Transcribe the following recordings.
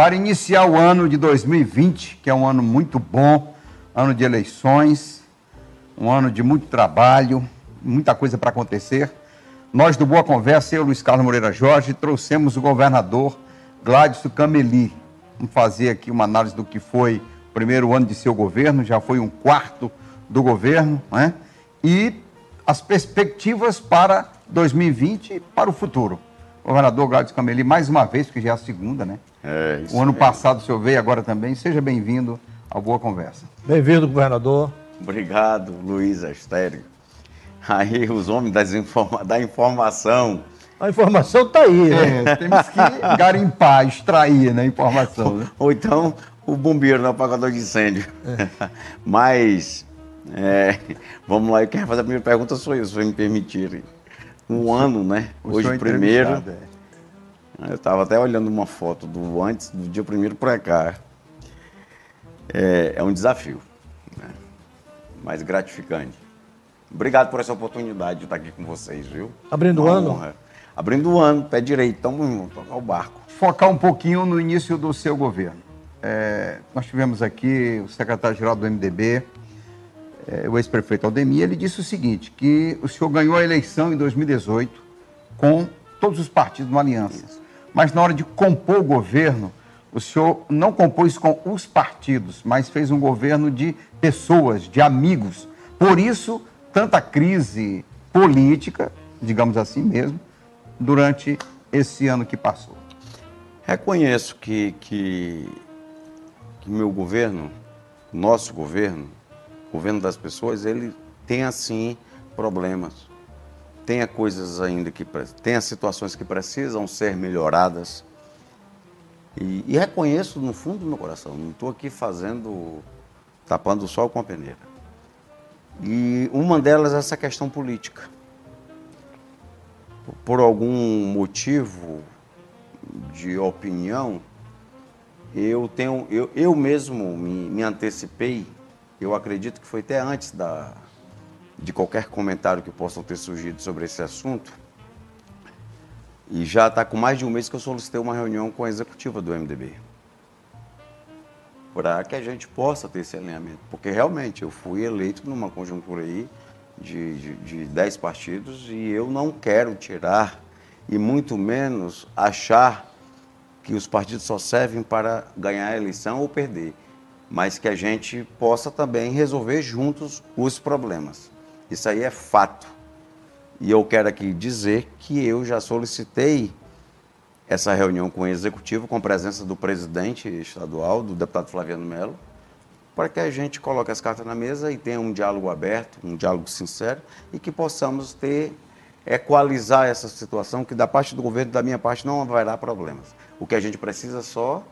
para iniciar o ano de 2020, que é um ano muito bom, ano de eleições, um ano de muito trabalho, muita coisa para acontecer. Nós do Boa Conversa, eu, Luiz Carlos Moreira Jorge, trouxemos o governador Gladys Cameli. Vamos fazer aqui uma análise do que foi o primeiro ano de seu governo, já foi um quarto do governo, né? E as perspectivas para 2020 e para o futuro. Governador Gladys Cameli, mais uma vez, porque já é a segunda, né? É, isso o ano mesmo. passado o senhor veio, agora também. Seja bem-vindo ao Boa Conversa. Bem-vindo, governador. Obrigado, Luiz Astério. Aí os homens das informa da informação. A informação está aí, né? É, temos que garimpar, extrair né, a informação. Né? Ou então o bombeiro, não apagador de incêndio. Mas, é, vamos lá, eu quero fazer a primeira pergunta sou eu, se vocês me permitirem. Um ano, né? O Hoje senhor primeiro. é. Eu estava até olhando uma foto do antes, do dia primeiro para cá. É, é um desafio, né? mas gratificante. Obrigado por essa oportunidade de estar aqui com vocês, viu? Abrindo o ano? honra. Abrindo o ano, pé direito, estamos juntos, tocar o barco. Focar um pouquinho no início do seu governo. É, nós tivemos aqui o secretário-geral do MDB, é, o ex-prefeito Aldemir, ele disse o seguinte, que o senhor ganhou a eleição em 2018 com todos os partidos uma aliança. Mas na hora de compor o governo, o senhor não compôs com os partidos, mas fez um governo de pessoas, de amigos. Por isso, tanta crise política, digamos assim mesmo, durante esse ano que passou. Reconheço que, que, que meu governo, nosso governo, governo das pessoas, ele tem assim problemas. Tenha coisas ainda que tenha situações que precisam ser melhoradas. E, e reconheço no fundo do meu coração, não estou aqui fazendo, tapando o sol com a peneira. E uma delas é essa questão política. Por algum motivo de opinião, eu tenho, eu, eu mesmo me, me antecipei, eu acredito que foi até antes da, de qualquer comentário que possam ter surgido sobre esse assunto, e já está com mais de um mês que eu solicitei uma reunião com a executiva do MDB. Para que a gente possa ter esse alinhamento. Porque realmente eu fui eleito numa conjuntura aí de, de, de 10 partidos e eu não quero tirar e muito menos achar que os partidos só servem para ganhar a eleição ou perder, mas que a gente possa também resolver juntos os problemas. Isso aí é fato. E eu quero aqui dizer que eu já solicitei essa reunião com o executivo, com a presença do presidente estadual, do deputado Flaviano Melo, para que a gente coloque as cartas na mesa e tenha um diálogo aberto, um diálogo sincero e que possamos ter, equalizar essa situação, que da parte do governo, da minha parte, não haverá problemas. O que a gente precisa só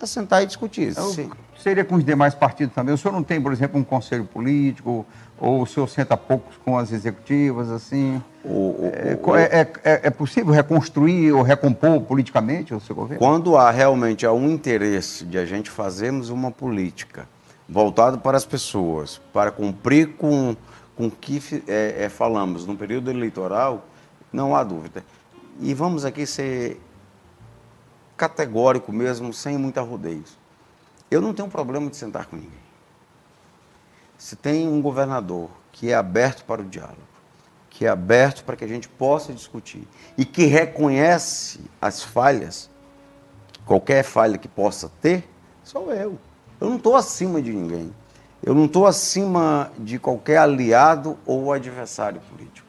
é sentar e discutir. Eu- Se- seria com os demais partidos também. O senhor não tem, por exemplo, um conselho político, ou o senhor senta poucos com as executivas, assim? o- o- É, é- é- é- possível reconstruir ou recompor politicamente o seu governo? Quando há realmente há um interesse de a gente fazermos uma política voltada para as pessoas, para cumprir com o que é, é, falamos no período eleitoral, não há dúvida. E vamos aqui ser categórico mesmo, sem muita rodeios. Eu não tenho problema de sentar com ninguém. Se tem um governador que é aberto para o diálogo, que é aberto para que a gente possa discutir e que reconhece as falhas, qualquer falha que possa ter, sou eu. Eu não estou acima de ninguém. Eu não estou acima de qualquer aliado ou adversário político.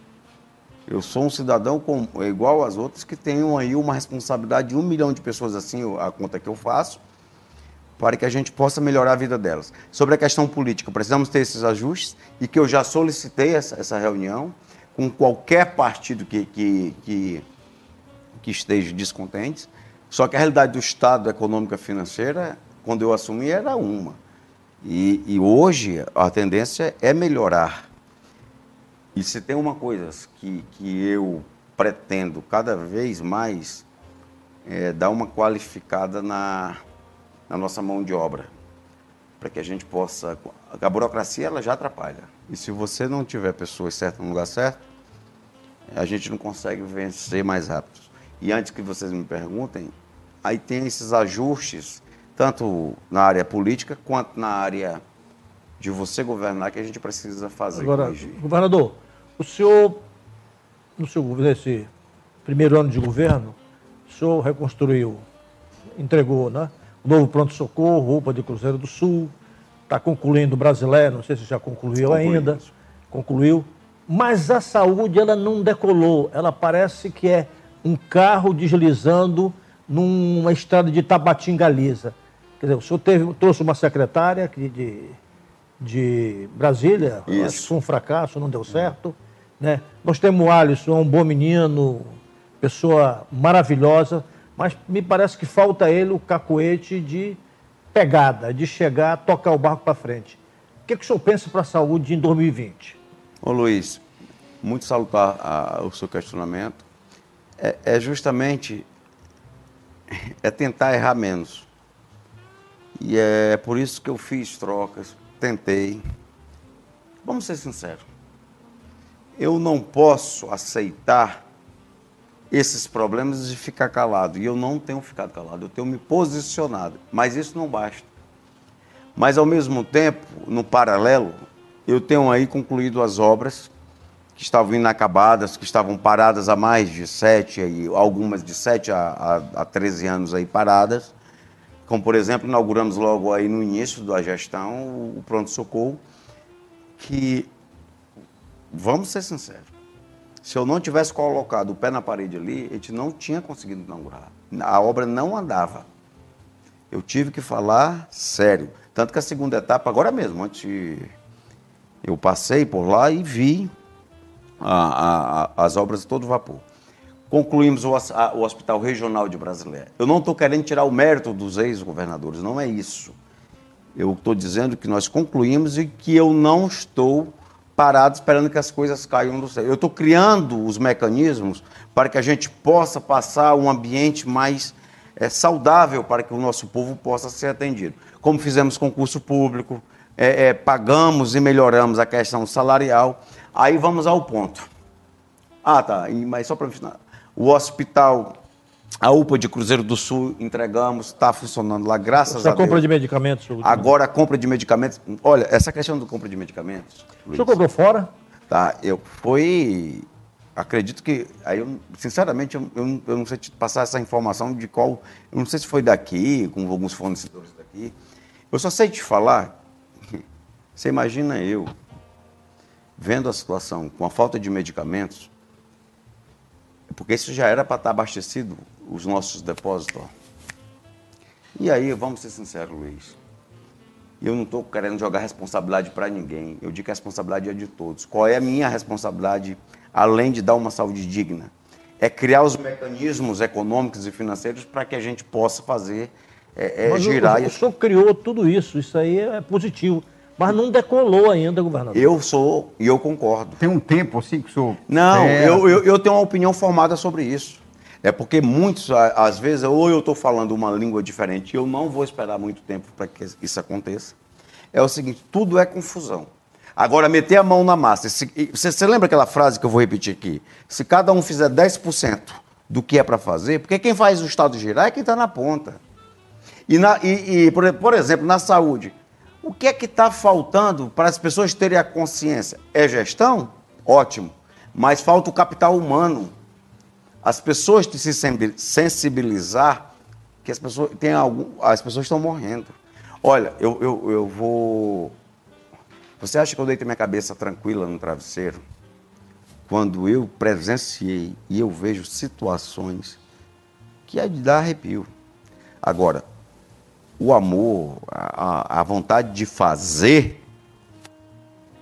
Eu sou um cidadão com- igual às outras que tenham aí uma responsabilidade de um milhão de pessoas, assim, a conta que eu faço, para que a gente possa melhorar a vida delas. Sobre a questão política, precisamos ter esses ajustes e que eu já solicitei essa, essa reunião com qualquer partido que, que, que, que esteja descontente. Só que a realidade do Estado econômica financeira, quando eu assumi, era uma. E, e hoje a tendência é melhorar. E se tem uma coisa que, que eu pretendo cada vez mais é dar uma qualificada na, na nossa mão de obra, para que a gente possa. A burocracia ela já atrapalha. E se você não tiver pessoas certas no lugar certo, a gente não consegue vencer mais rápido. E antes que vocês me perguntem, aí tem esses ajustes, tanto na área política quanto na área de você governar, que a gente precisa fazer. Agora, corrigir. governador, o senhor, no seu nesse primeiro ano de governo, o senhor reconstruiu, entregou, né? O novo pronto-socorro, roupa de Cruzeiro do Sul, está concluindo o brasileiro, não sei se já concluiu Concluímos. ainda, concluiu. Mas a saúde, ela não decolou, ela parece que é um carro deslizando numa estrada de Tabatinga lisa. Quer dizer, o senhor teve, trouxe uma secretária que de, de Brasília, eu acho Isso. que foi um fracasso, não deu certo. Né? Nós temos o Alisson, é um bom menino, pessoa maravilhosa, mas me parece que falta ele o cacoete de pegada, de chegar, tocar o barco para frente. O que, que o senhor pensa para a saúde em 2020? Ô Luiz, muito salutar a- o seu questionamento. É, é justamente é tentar errar menos. E é por isso que eu fiz trocas, tentei. Vamos ser sinceros. Eu não posso aceitar esses problemas e ficar calado. E eu não tenho ficado calado, eu tenho me posicionado. Mas isso não basta. Mas, ao mesmo tempo, no paralelo, eu tenho aí concluído as obras que estavam inacabadas, que estavam paradas há mais de sete, algumas de sete a, 13 anos aí paradas. Como, por exemplo, inauguramos logo aí no início da gestão o, pronto-socorro, que, vamos ser sinceros, se eu não tivesse colocado o pé na parede ali, a gente não tinha conseguido inaugurar. A obra não andava. Eu tive que falar sério. Tanto que a segunda etapa, agora mesmo, antes eu passei por lá e vi a- a- a- as obras todo vapor. Concluímos o, a- o Hospital Regional de Brasileira. Eu não estou querendo tirar o mérito dos ex-governadores, não é isso. Eu estou dizendo que nós concluímos e que eu não estou parado esperando que as coisas caiam do céu. Eu estou criando os mecanismos para que a gente possa passar um ambiente mais eh, saudável para que o nosso povo possa ser atendido. Como fizemos concurso público, eh, eh, pagamos e melhoramos a questão salarial. Aí vamos ao ponto. Ah, tá. Mas só para finalizar. O hospital, a UPA de Cruzeiro do Sul, entregamos, está funcionando lá, graças Essa a Deus. compra de medicamentos, Agora a compra de medicamentos. Olha, essa questão da compra de medicamentos. o Luiz, senhor comprou fora? tá, eu foi. Acredito que. Aí eu, sinceramente, eu, eu não- eu não sei te passar essa informação de qual. Eu não sei se foi daqui, com alguns fornecedores daqui. Eu só sei te falar. Você imagina eu vendo a situação com a falta de medicamentos, porque isso já era para estar abastecido os nossos depósitos. E aí, vamos ser sinceros, Luiz. Eu não estou querendo jogar responsabilidade para ninguém. Eu digo que a responsabilidade é de todos. Qual é a minha responsabilidade, além de dar uma saúde digna? É criar os mecanismos econômicos e financeiros para que a gente possa fazer é, é, Mas o- girar. o, o e- senhor criou tudo isso, isso aí é positivo. Mas não decolou ainda, governador. Eu sou e eu concordo. Tem um tempo assim que o senhor. Não, espera? eu, eu, eu tenho uma opinião formada sobre isso. É porque muitos, às vezes, ou eu estou falando uma língua diferente e eu não vou esperar muito tempo para que isso aconteça. É o seguinte: tudo é confusão. Agora, meter a mão na massa. Se- Você, você lembra aquela frase que eu vou repetir aqui? Se cada um fizer 10% do que é para fazer, porque quem faz o Estado girar é quem está na ponta. E, na- e- e, por, por exemplo, na saúde, o que é que está faltando para as pessoas terem a consciência? É gestão? Ótimo. Mas falta o capital humano. As pessoas de se sensi- sensibilizar que as pessoas, tem algum, as pessoas estão morrendo. Olha, eu, eu, eu vou. Você acha que eu deito minha cabeça tranquila no travesseiro? Quando eu presenciei e eu vejo situações que é de dar arrepio. Agora, o amor, a, a- vontade de fazer,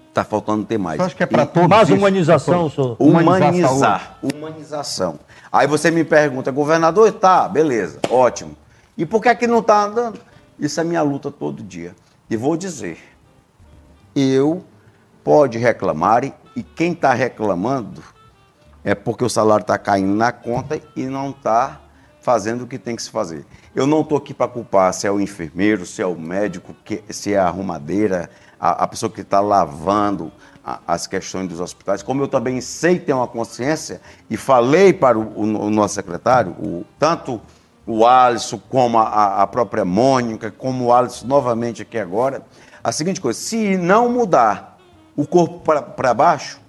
está faltando ter mais. Eu acho que é para todos. Mais humanização, senhor. Humanizar. Humanização. Aí você me pergunta, governador, tá, beleza, ótimo. E por que é que não está andando? Isso é minha luta todo dia. E vou dizer, eu pode reclamar e- e quem está reclamando é porque o salário está caindo na conta e não está fazendo o que tem que se fazer. Eu não estou aqui para culpar se é o enfermeiro, se é o médico, se é a arrumadeira, a, a pessoa que está lavando a- as questões dos hospitais. Como eu também sei ter uma consciência e falei para o, o- o nosso secretário, o- tanto o Alisson, como a, a própria Mônica, como o Alisson novamente aqui agora. A seguinte coisa: se não mudar o corpo para baixo,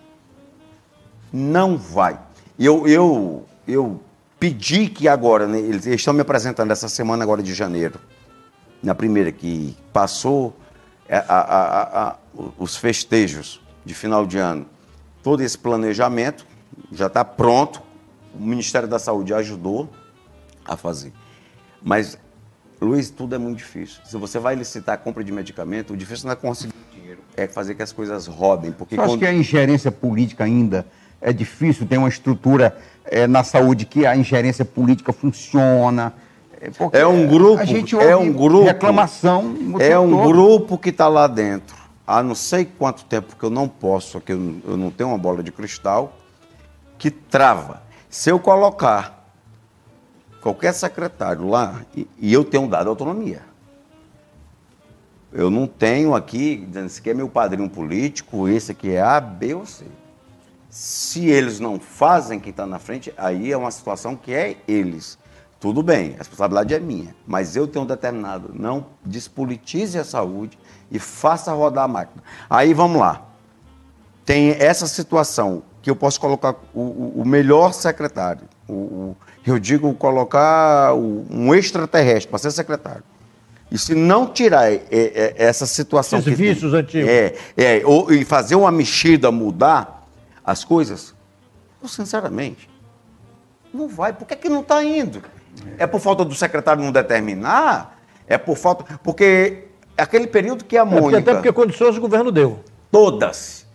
não vai. Eu, eu, eu pedi que agora, né, eles estão me apresentando essa semana agora de janeiro, na primeira que passou é, a, a, a, os festejos de final de ano, todo esse planejamento já está pronto, o Ministério da Saúde ajudou a fazer. Mas, Luiz, tudo é muito difícil. Se você vai licitar a compra de medicamento, o difícil não é conseguir dinheiro, é fazer que as coisas rodem. Porque Eu acho quando... que a ingerência política ainda é difícil, tem uma estrutura é, na saúde que a ingerência política funciona. É, é um grupo, a gente é um grupo, reclamação. É um todo. grupo que está lá dentro. Há não sei quanto tempo que eu não posso, que eu, eu não tenho uma bola de cristal, que trava. Se eu colocar qualquer secretário lá, e, e eu tenho dado autonomia. Eu não tenho aqui, dizendo, esse aqui é meu padrinho político, esse aqui é A, B ou C. Se eles não fazem quem está na frente, aí é uma situação que é eles. Tudo bem, a responsabilidade é minha, mas eu tenho determinado, não despolitize a saúde e faça rodar a máquina. Aí vamos lá. Tem essa situação que eu posso colocar o, o melhor secretário, o, o, eu digo colocar um extraterrestre para ser secretário. E se não tirar é, é, essa situação. Esses vícios tem, antigos. É, é, ou, e fazer uma mexida, mudar as coisas, eu, sinceramente, não vai. Por que, que não está indo? É por falta do secretário não determinar? É por falta. Porque aquele período que a Mônica. É até porque condições o governo deu. Todas.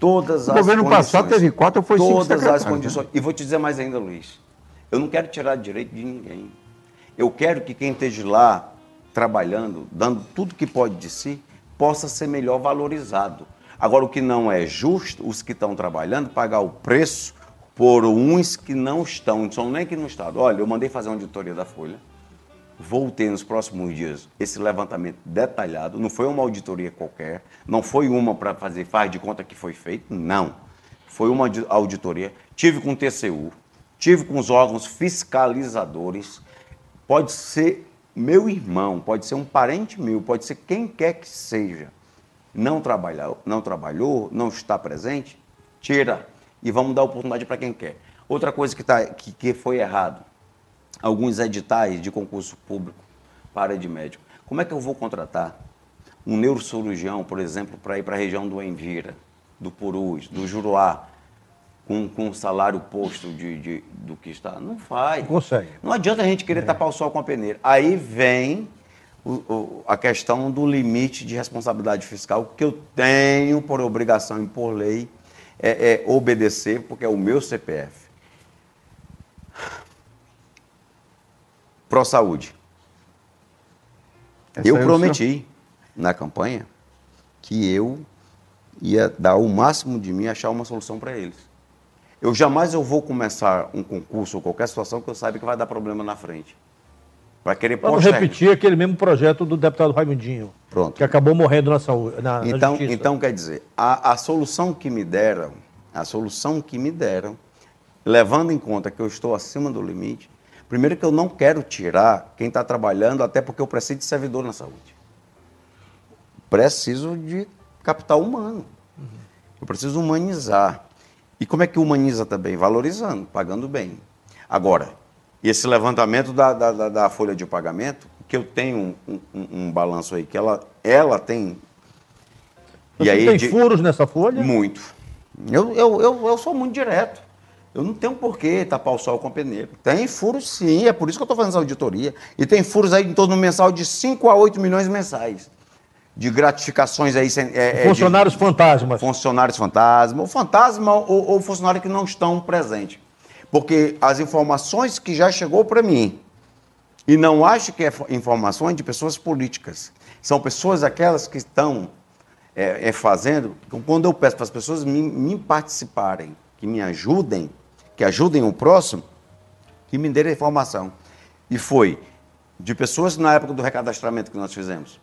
Todas as condições. O governo passado teve quatro foi cinco Todas as né? condições. E vou te dizer mais ainda, Luiz. Eu não quero tirar direito de ninguém. Eu quero que quem esteja lá trabalhando, dando tudo que pode de si, possa ser melhor valorizado. Agora, o que não é justo, os que estão trabalhando, pagar o preço por uns que não estão, não são nem aqui no Estado. Olha, eu mandei fazer uma auditoria da Folha, vou ter nos próximos dias esse levantamento detalhado, não foi uma auditoria qualquer, não foi uma para fazer, faz de conta que foi feito, não. Foi uma auditoria, tive com o TCU, tive com os órgãos fiscalizadores, pode ser meu irmão, pode ser um parente meu, pode ser quem quer que seja. Não trabalhou, não trabalhou, não está presente, tira e vamos dar oportunidade para quem quer. Outra coisa que, tá, que, que foi errado, alguns editais de concurso público para de médico. Como é que eu vou contratar um neurocirurgião, por exemplo, para ir para a região do Envira, do Purus, do Juruá, com, com um salário posto de, de, do que está? Não faz. Não consegue. Não adianta a gente querer é. tapar o sol com a peneira. Aí vem o, o, a questão do limite de responsabilidade fiscal que eu tenho por obrigação e por lei é, é obedecer, porque é o meu CPF. Pro Saúde. Essa eu prometi na campanha que eu ia dar o máximo de mim achar uma solução para eles. Eu jamais eu vou começar um concurso ou qualquer situação que eu saiba que vai dar problema na frente. Vai querer Vamos repetir aquele mesmo projeto do deputado Raimundinho. Pronto. Que acabou morrendo na saúde. Na, então, na então, quer dizer, a, a solução que me deram, a solução que me deram, levando em conta que eu estou acima do limite, primeiro que eu não quero tirar quem está trabalhando, até porque eu preciso de servidor na saúde. Preciso de capital humano. Eu preciso humanizar. E como é que humaniza também? Valorizando, pagando bem. Agora, esse levantamento da, da, da, folha de pagamento, que eu tenho um, um, um balanço aí, que ela, ela tem. Você e aí, tem de, furos nessa folha? Muito. Eu, eu, eu, eu sou muito direto. Eu não tenho por que tapar o sol com a peneira. Tem furos sim, é por isso que eu estou fazendo essa auditoria. E tem furos aí em torno mensal de 5 a 8 milhões mensais. De gratificações aí. É, funcionários de, fantasmas. Funcionários fantasmas. Ou fantasma ou, ou funcionários que não estão presentes. Porque as informações que já chegou para mim, e não acho que é informações de pessoas políticas, são pessoas aquelas que estão é, é fazendo, quando eu peço para as pessoas me, me, participarem, que me ajudem, que ajudem o próximo, que me deem a informação. E foi de pessoas na época do recadastramento que nós fizemos,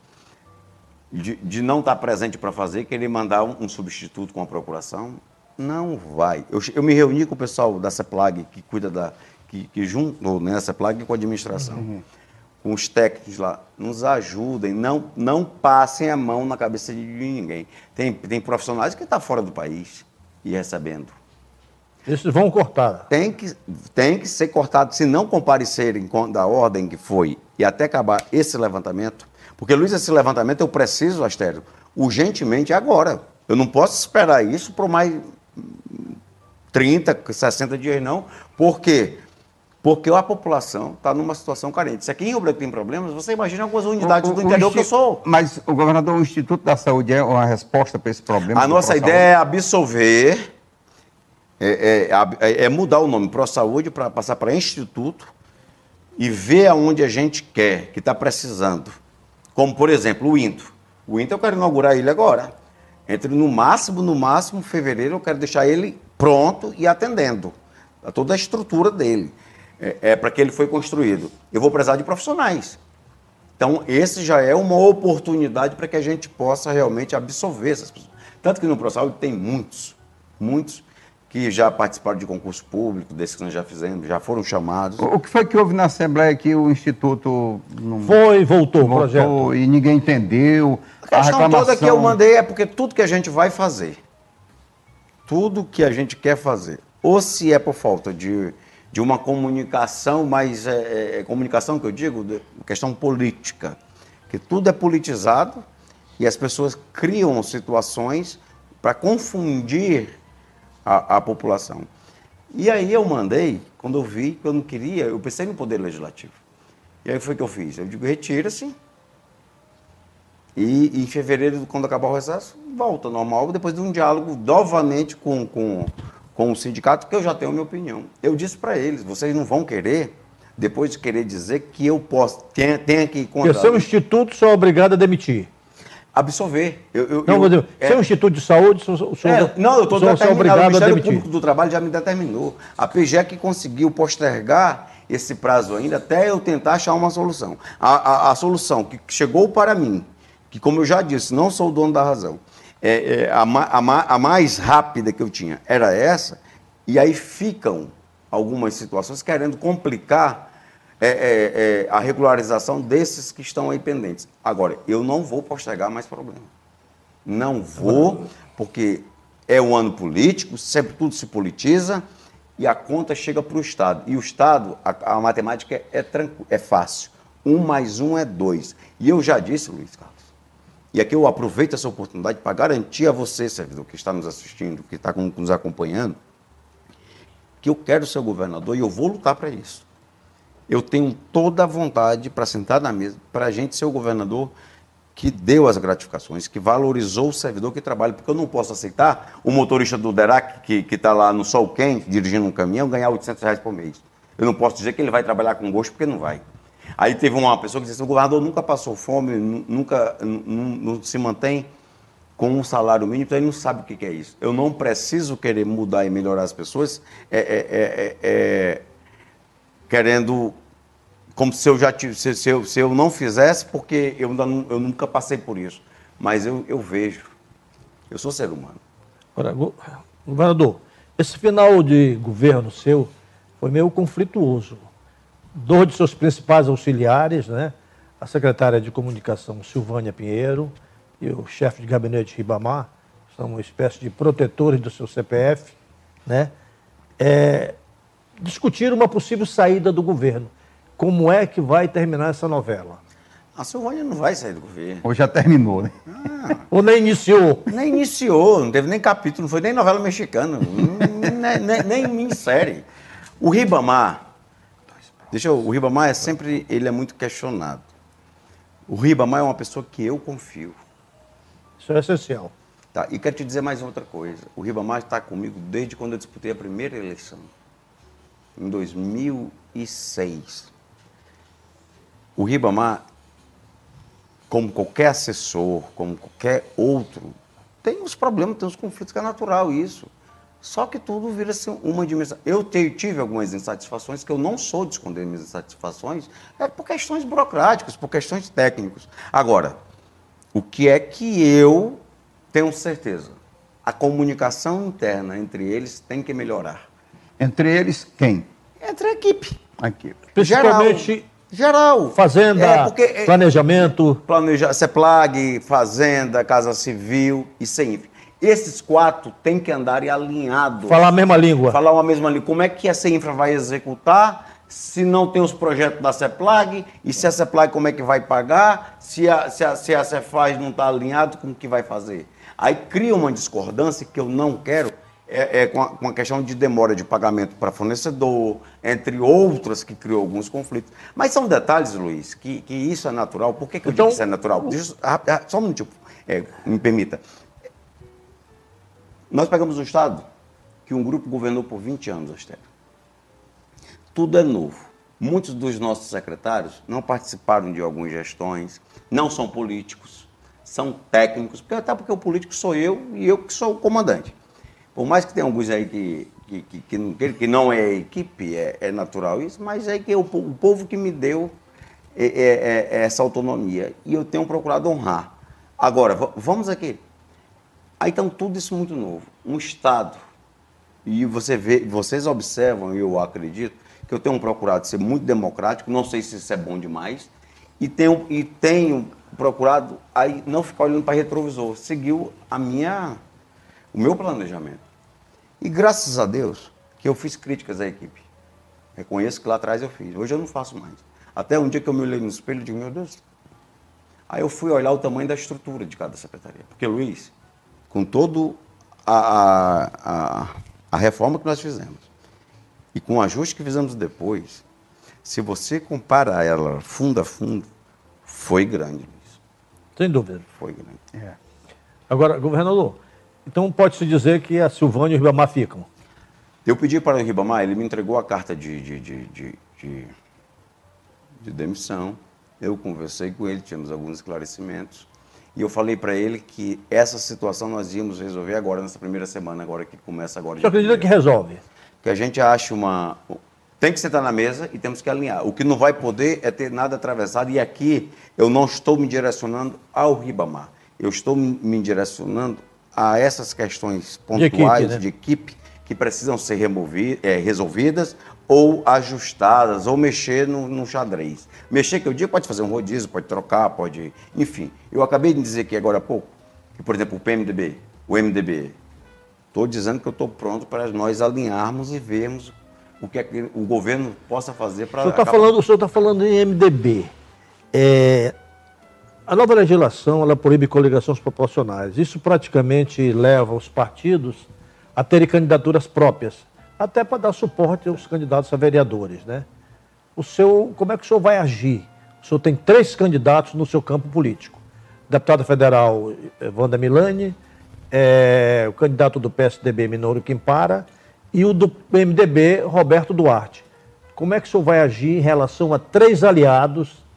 de, de não estar presente para fazer, querer mandar um, um substituto com a procuração, não vai. Eu, eu me reuni com o pessoal da CEPLAG, que cuida da. que, que juntou nessa placa com a administração, uhum. com os técnicos lá, nos ajudem, não, não passem a mão na cabeça de ninguém. Tem, tem profissionais que estão tá fora do país e recebendo. Esses vão cortar. Tem que, tem que ser cortado. Se não comparecerem da ordem que foi e até acabar esse levantamento, porque, Luiz, esse levantamento eu preciso, Astério, urgentemente agora. Eu não posso esperar isso por mais 30, 60 dias, não. Por quê? Porque a população está numa situação carente. Se aqui em Rio tem problemas, você imagina algumas unidades o, do interior que eu sou. Mas, o governador, o Instituto da Saúde é uma resposta para esse problema? A nossa ideia é absolver, é, é, é, é mudar o nome Pro Saúde para passar para Instituto e ver aonde a gente quer, que está precisando. Como, por exemplo, o INTO. O INTO eu quero inaugurar ele agora. Entre no máximo, no máximo, fevereiro, eu quero deixar ele pronto e atendendo a toda a estrutura dele. É, é para que ele foi construído. Eu vou precisar de profissionais. Então, esse já é uma oportunidade para que a gente possa realmente absorver essas pessoas. Tanto que no ProSaúde tem muitos, muitos que já participaram de concurso público, desses que nós já fizemos, já foram chamados. O que foi que houve na Assembleia que o Instituto não... Foi, voltou, voltou o projeto. E ninguém entendeu. A questão a reclamação... toda que eu mandei é porque tudo que a gente vai fazer, tudo que a gente quer fazer, ou se é por falta de, de uma comunicação, mas é, é, é comunicação que eu digo, de, questão política, que tudo é politizado e as pessoas criam situações para confundir a, a população. E aí eu mandei, quando eu vi que eu não queria, eu pensei no Poder Legislativo. E aí foi o que eu fiz. Eu digo, retira-se. E em fevereiro, quando acabar o recesso, volta normal, depois de um diálogo novamente com, com, com o sindicato, que eu já tenho a minha opinião. Eu disse para eles, vocês não vão querer, depois de querer dizer que eu posso, tenha, tenha que encontrar... Porque o seu instituto só é obrigado a demitir absorver. Eu, eu, não, eu, é, se é um instituto de saúde, o senhor, é, não, eu estou determinado. O Ministério Público do Trabalho já me determinou. A PGEC conseguiu postergar esse prazo ainda até eu tentar achar uma solução. A, a, a solução que chegou para mim, que como eu já disse, não sou o dono da razão, é, é a, a, a mais rápida que eu tinha era essa, e aí ficam algumas situações querendo complicar é, é, é, a regularização desses que estão aí pendentes. Agora, eu não vou postergar mais problema. Não vou, porque é um ano político, sempre tudo se politiza e a conta chega para o Estado. E o Estado, a, a matemática é, é, é fácil. Um mais um é dois. E eu já disse, Luiz Carlos, e aqui eu aproveito essa oportunidade para garantir a você, servidor, que está nos assistindo, que está nos acompanhando, que eu quero ser governador e eu vou lutar para isso eu tenho toda a vontade para sentar na mesa, para a gente ser o governador que deu as gratificações, que valorizou o servidor que trabalha, porque eu não posso aceitar o motorista do Derac, que está lá no sol quente, dirigindo um caminhão, ganhar 800 reais por mês. Eu não posso dizer que ele vai trabalhar com gosto, porque não vai. Aí teve uma pessoa que disse assim, o governador nunca passou fome, nunca se mantém com um salário mínimo, então ele não sabe o que é isso. Eu não preciso querer mudar e melhorar as pessoas, é, é, é, é querendo como se eu já se, se, eu, se eu não fizesse, porque eu, eu nunca passei por isso. Mas eu, eu vejo. Eu sou ser humano. Agora, governador, esse final de governo seu foi meio conflituoso. Dois de seus principais auxiliares, né? a secretária de comunicação Silvânia Pinheiro e o chefe de gabinete Ribamar, são uma espécie de protetores do seu CPF, né? É, discutiram uma possível saída do governo. Como é que vai terminar essa novela? A Silvânia não vai sair do governo. Ou já terminou, né? Ah, Ou nem iniciou? Nem iniciou, não teve nem capítulo, não foi nem novela mexicana, nem, nem, nem minissérie. O Ribamar, deixa eu, o Ribamar é sempre, ele é muito questionado. O Ribamar é uma pessoa que eu confio. Isso é essencial. Tá, e quero te dizer mais outra coisa. O Ribamar está comigo desde quando eu disputei a primeira eleição em 2006. O Ribamar, como qualquer assessor, como qualquer outro, tem os problemas, tem os conflitos, que é natural isso. Só que tudo vira assim, uma dimensão. Eu tive algumas insatisfações, que eu não sou de esconder minhas insatisfações, é por questões burocráticas, por questões técnicas. Agora, o que é que eu tenho certeza? A comunicação interna entre eles tem que melhorar. Entre eles, quem? Entre a equipe. Aqui. Principalmente Geral. fazenda, É, porque, é, planejamento. planejar, CEPLAG, Fazenda, Casa Civil e CEINFRA. Esses quatro têm que andar alinhados. Falar a mesma língua. Falar uma mesma língua. Como é que a CEINFRA vai executar se não tem os projetos da CEPLAG? E se a CEPLAG, como é que vai pagar? Se a, se a, se a Cefaz não está alinhado com o que vai fazer? Aí cria uma discordância que eu não quero, é, é com, a, com a questão de demora de pagamento para fornecedor, entre outras que criou alguns conflitos. Mas são detalhes, Luiz, que, que isso é natural. Por que, que eu Então, digo que isso é natural? Deixa, ah, só um minutinho, é, me permita. Nós pegamos um Estado que um grupo governou por 20 anos, Astério. Tudo é novo. Muitos dos nossos secretários não participaram de algumas gestões, não são políticos, são técnicos, porque, até porque o político sou eu e eu que sou o comandante. Por mais que tenha alguns aí que, que, que, que não, que não é equipe, é, é natural isso, mas é que o, o povo que me deu é, é- é- é essa autonomia. E eu tenho procurado honrar. Agora, va- vamos aqui. Aí então tudo isso muito novo. Um Estado. E você vê, vocês observam, e eu acredito, que eu tenho procurado ser muito democrático, não sei se isso é bom demais, e tenho, e tenho procurado aí não ficar olhando para retrovisor, seguiu a minha, o meu planejamento. E graças a Deus que eu fiz críticas à equipe. Reconheço que lá atrás eu fiz. Hoje eu não faço mais. Até um dia que eu me olhei no espelho e digo, meu Deus. Aí eu fui olhar o tamanho da estrutura de cada secretaria. Porque, Luiz, com todo a, a, a, reforma que nós fizemos e com o ajuste que fizemos depois, se você comparar ela fundo a fundo, foi grande, Luiz. Sem dúvida. Foi grande. É. Agora, governador, então pode-se dizer que a Silvânia e o Ribamar ficam. Eu pedi para o Ribamar, ele me entregou a carta de, de, de, de, de- de demissão. Eu conversei com ele, tínhamos alguns esclarecimentos. E eu falei para ele que essa situação nós íamos resolver agora, nessa primeira semana, agora que começa agora. Você acredita que resolve? que a gente acha uma. Tem que sentar na mesa e temos que alinhar. O que não vai poder é ter nada atravessado. E aqui eu não estou me direcionando ao Ribamar. Eu estou me direcionando a essas questões pontuais de equipe, equipe, né? que precisam ser removi- eh, resolvidas ou ajustadas, ou mexer no, no xadrez. Mexer que eu digo pode fazer um rodízio, pode trocar, pode. Enfim. Eu acabei de dizer aqui agora há pouco que, por exemplo, o PMDB, o MDB, Estou dizendo que eu estou pronto para nós alinharmos e vermos o que, é que o governo possa fazer para. O senhor está falando, o tá falando em MDB. É, a nova legislação ela proíbe coligações proporcionais. Isso praticamente leva os partidos a terem candidaturas próprias, até para dar suporte aos candidatos a vereadores. Né? O seu, como é que o senhor vai agir? O senhor tem três candidatos no seu campo político. Deputada federal eh, Wanda Milani, eh, o candidato do PSDB Minoru Quimpara e o do MDB Roberto Duarte. Como é que o senhor vai agir em relação a três aliados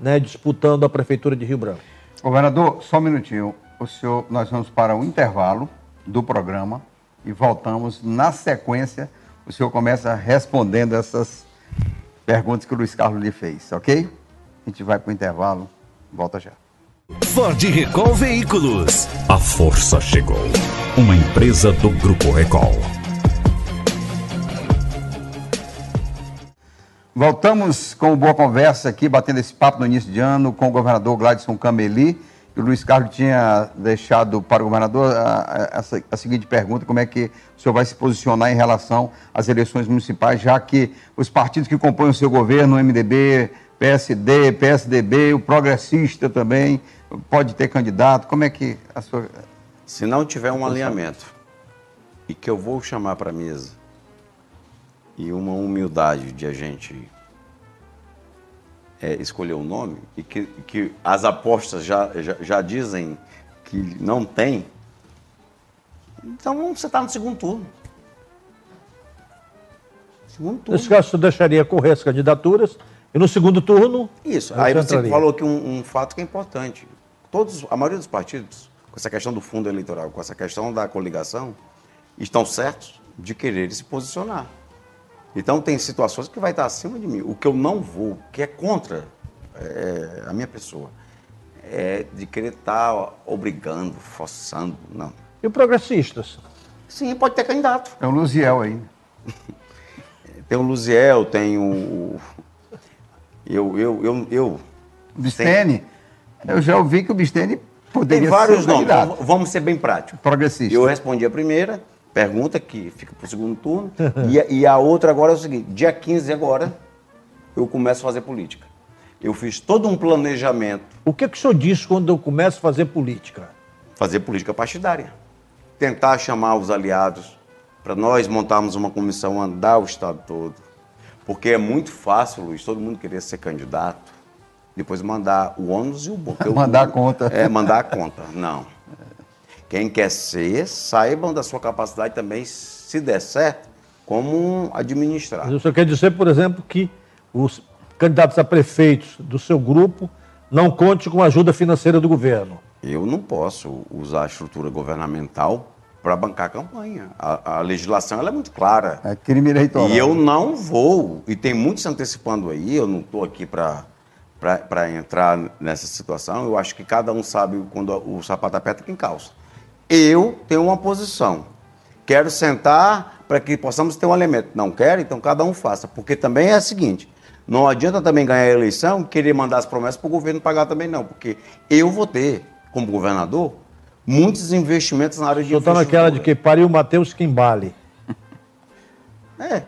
né, disputando a Prefeitura de Rio Branco? Governador, só um minutinho. O senhor, nós vamos para o intervalo do programa e voltamos na sequência. O senhor começa respondendo essas perguntas que o Luiz Carlos lhe fez, ok? A gente vai para o intervalo, volta já. Ford Recall Veículos. A força chegou. Uma empresa do Grupo Recall. Voltamos com boa conversa aqui, batendo esse papo no início de ano com o governador Gladson Cameli. E o Luiz Carlos tinha deixado para o governador a, a- a seguinte pergunta: como é que o senhor vai se posicionar em relação às eleições municipais, já que os partidos que compõem o seu governo, o MDB, PSD, PSDB, o progressista também, pode ter candidato. Como é que a sua. Se não tiver um alinhamento e que eu vou chamar para a mesa e uma humildade de a gente é, escolher o nome e que, que as apostas já, já, já dizem que não tem, então você está no segundo turno. Segundo turno. Nesse caso, o senhor deixaria correr as candidaturas e no segundo turno. Isso. Aí você você entraria. falou aqui um, um fato que é importante. Todos, a maioria dos partidos, com essa questão do fundo eleitoral, com essa questão da coligação, estão certos de querer se posicionar. Então tem situações que vai estar acima de mim. O que eu não vou, que é contra é, a minha pessoa, é de querer estar obrigando, forçando. Não. E o progressistas? Sim, pode ter candidato. É o Luziel aí. Tem o Luziel, tem o. Eu, eu, eu, eu. Bistene. Eu já ouvi que o Bistene poderia Tem vários ser um nomes. candidato. Vamos ser bem práticos. Progressista. Eu respondi a primeira pergunta, que fica para o segundo turno, e, a- e a outra agora é o seguinte: dia 15 agora, eu começo a fazer política. Eu fiz todo um planejamento, O que, que o senhor diz quando eu começo a fazer política? fazer política partidária. Tentar chamar os aliados para nós montarmos uma comissão, andar o Estado todo. Porque é muito fácil, Luiz, todo mundo querer ser candidato, depois mandar o ônus e o bom. Mandar a conta. É, mandar a conta. Não. Quem quer ser, saibam da sua capacidade também, se der certo, como administrar. Mas o senhor quer dizer, por exemplo, que os candidatos a prefeitos do seu grupo não conte com a ajuda financeira do governo. Eu não posso usar a estrutura governamental para bancar a campanha. A, a legislação ela é muito clara. É crime eleitoral. E eu não vou, e tem muitos se antecipando aí, eu não estou aqui para entrar nessa situação, eu acho que cada um sabe quando o sapato aperta quem calça. Eu tenho uma posição, quero sentar para que possamos ter um elemento. Não quero, então cada um faça, porque também é o seguinte, não adianta também ganhar a eleição e querer mandar as promessas para o governo pagar também não, porque eu vou ter, como governador, muitos investimentos na área de senhor está naquela de que pariu o Matheus Quimbale. É,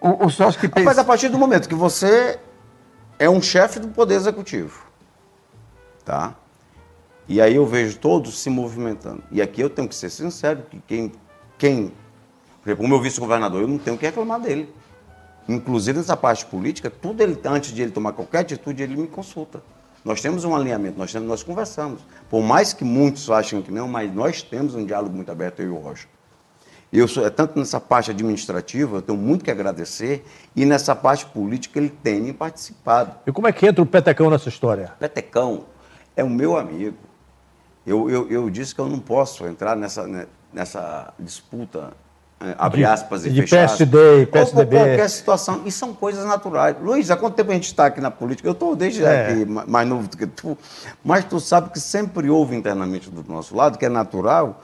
O, o sócio que Mas pensa. a partir do momento que você é um chefe do Poder Executivo, tá? E aí eu vejo todos se movimentando. E aqui eu tenho que ser sincero, que quem, quem por exemplo, o meu vice-governador, eu não tenho o que reclamar dele. Inclusive nessa parte política, tudo ele, antes de ele tomar qualquer atitude, ele me consulta. Nós temos um alinhamento, nós, temos, nós conversamos. Por mais que muitos achem que não, mas nós temos um diálogo muito aberto, eu e o Rocha. Eu sou, é tanto nessa parte administrativa, eu tenho muito que agradecer, e nessa parte política ele tem me participado. E como é que entra o Petecão nessa história? Petecão é o meu amigo. Eu, eu, eu disse que eu não posso entrar nessa, né, nessa disputa, eh, abre De- aspas e de fecha aspas, PSD e ou PSDB. qualquer situação. E são coisas naturais. Luiz, há quanto tempo a gente está aqui na política? Eu estou desde É. aqui, ma- mais novo do que tu. Mas tu sabe que sempre houve internamente do nosso lado, que é natural,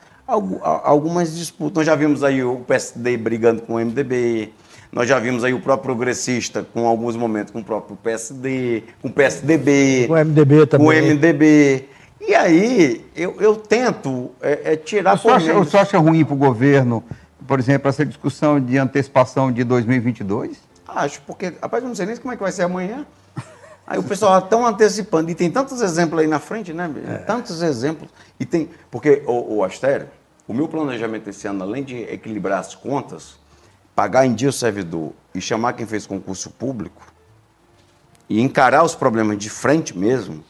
algumas disputas. Nós já vimos aí o PSD brigando com o MDB, nós já vimos aí o próprio progressista com alguns momentos com o próprio PSD, com o PSDB, Com o MDB também. com o MDB. E aí eu, eu tento é, é, tirar O senhor, acha, o menos. senhor acha ruim para o governo, por exemplo, essa discussão de antecipação de 2022? Acho, porque, rapaz, eu não sei nem como é que vai ser amanhã. Aí o pessoal está tão antecipando, e tem tantos exemplos aí na frente, né? bicho? Tantos exemplos. E tem, porque, o, o Astério, o meu planejamento esse ano, além de equilibrar as contas, pagar em dia o servidor e chamar quem fez concurso público, e encarar os problemas de frente mesmo,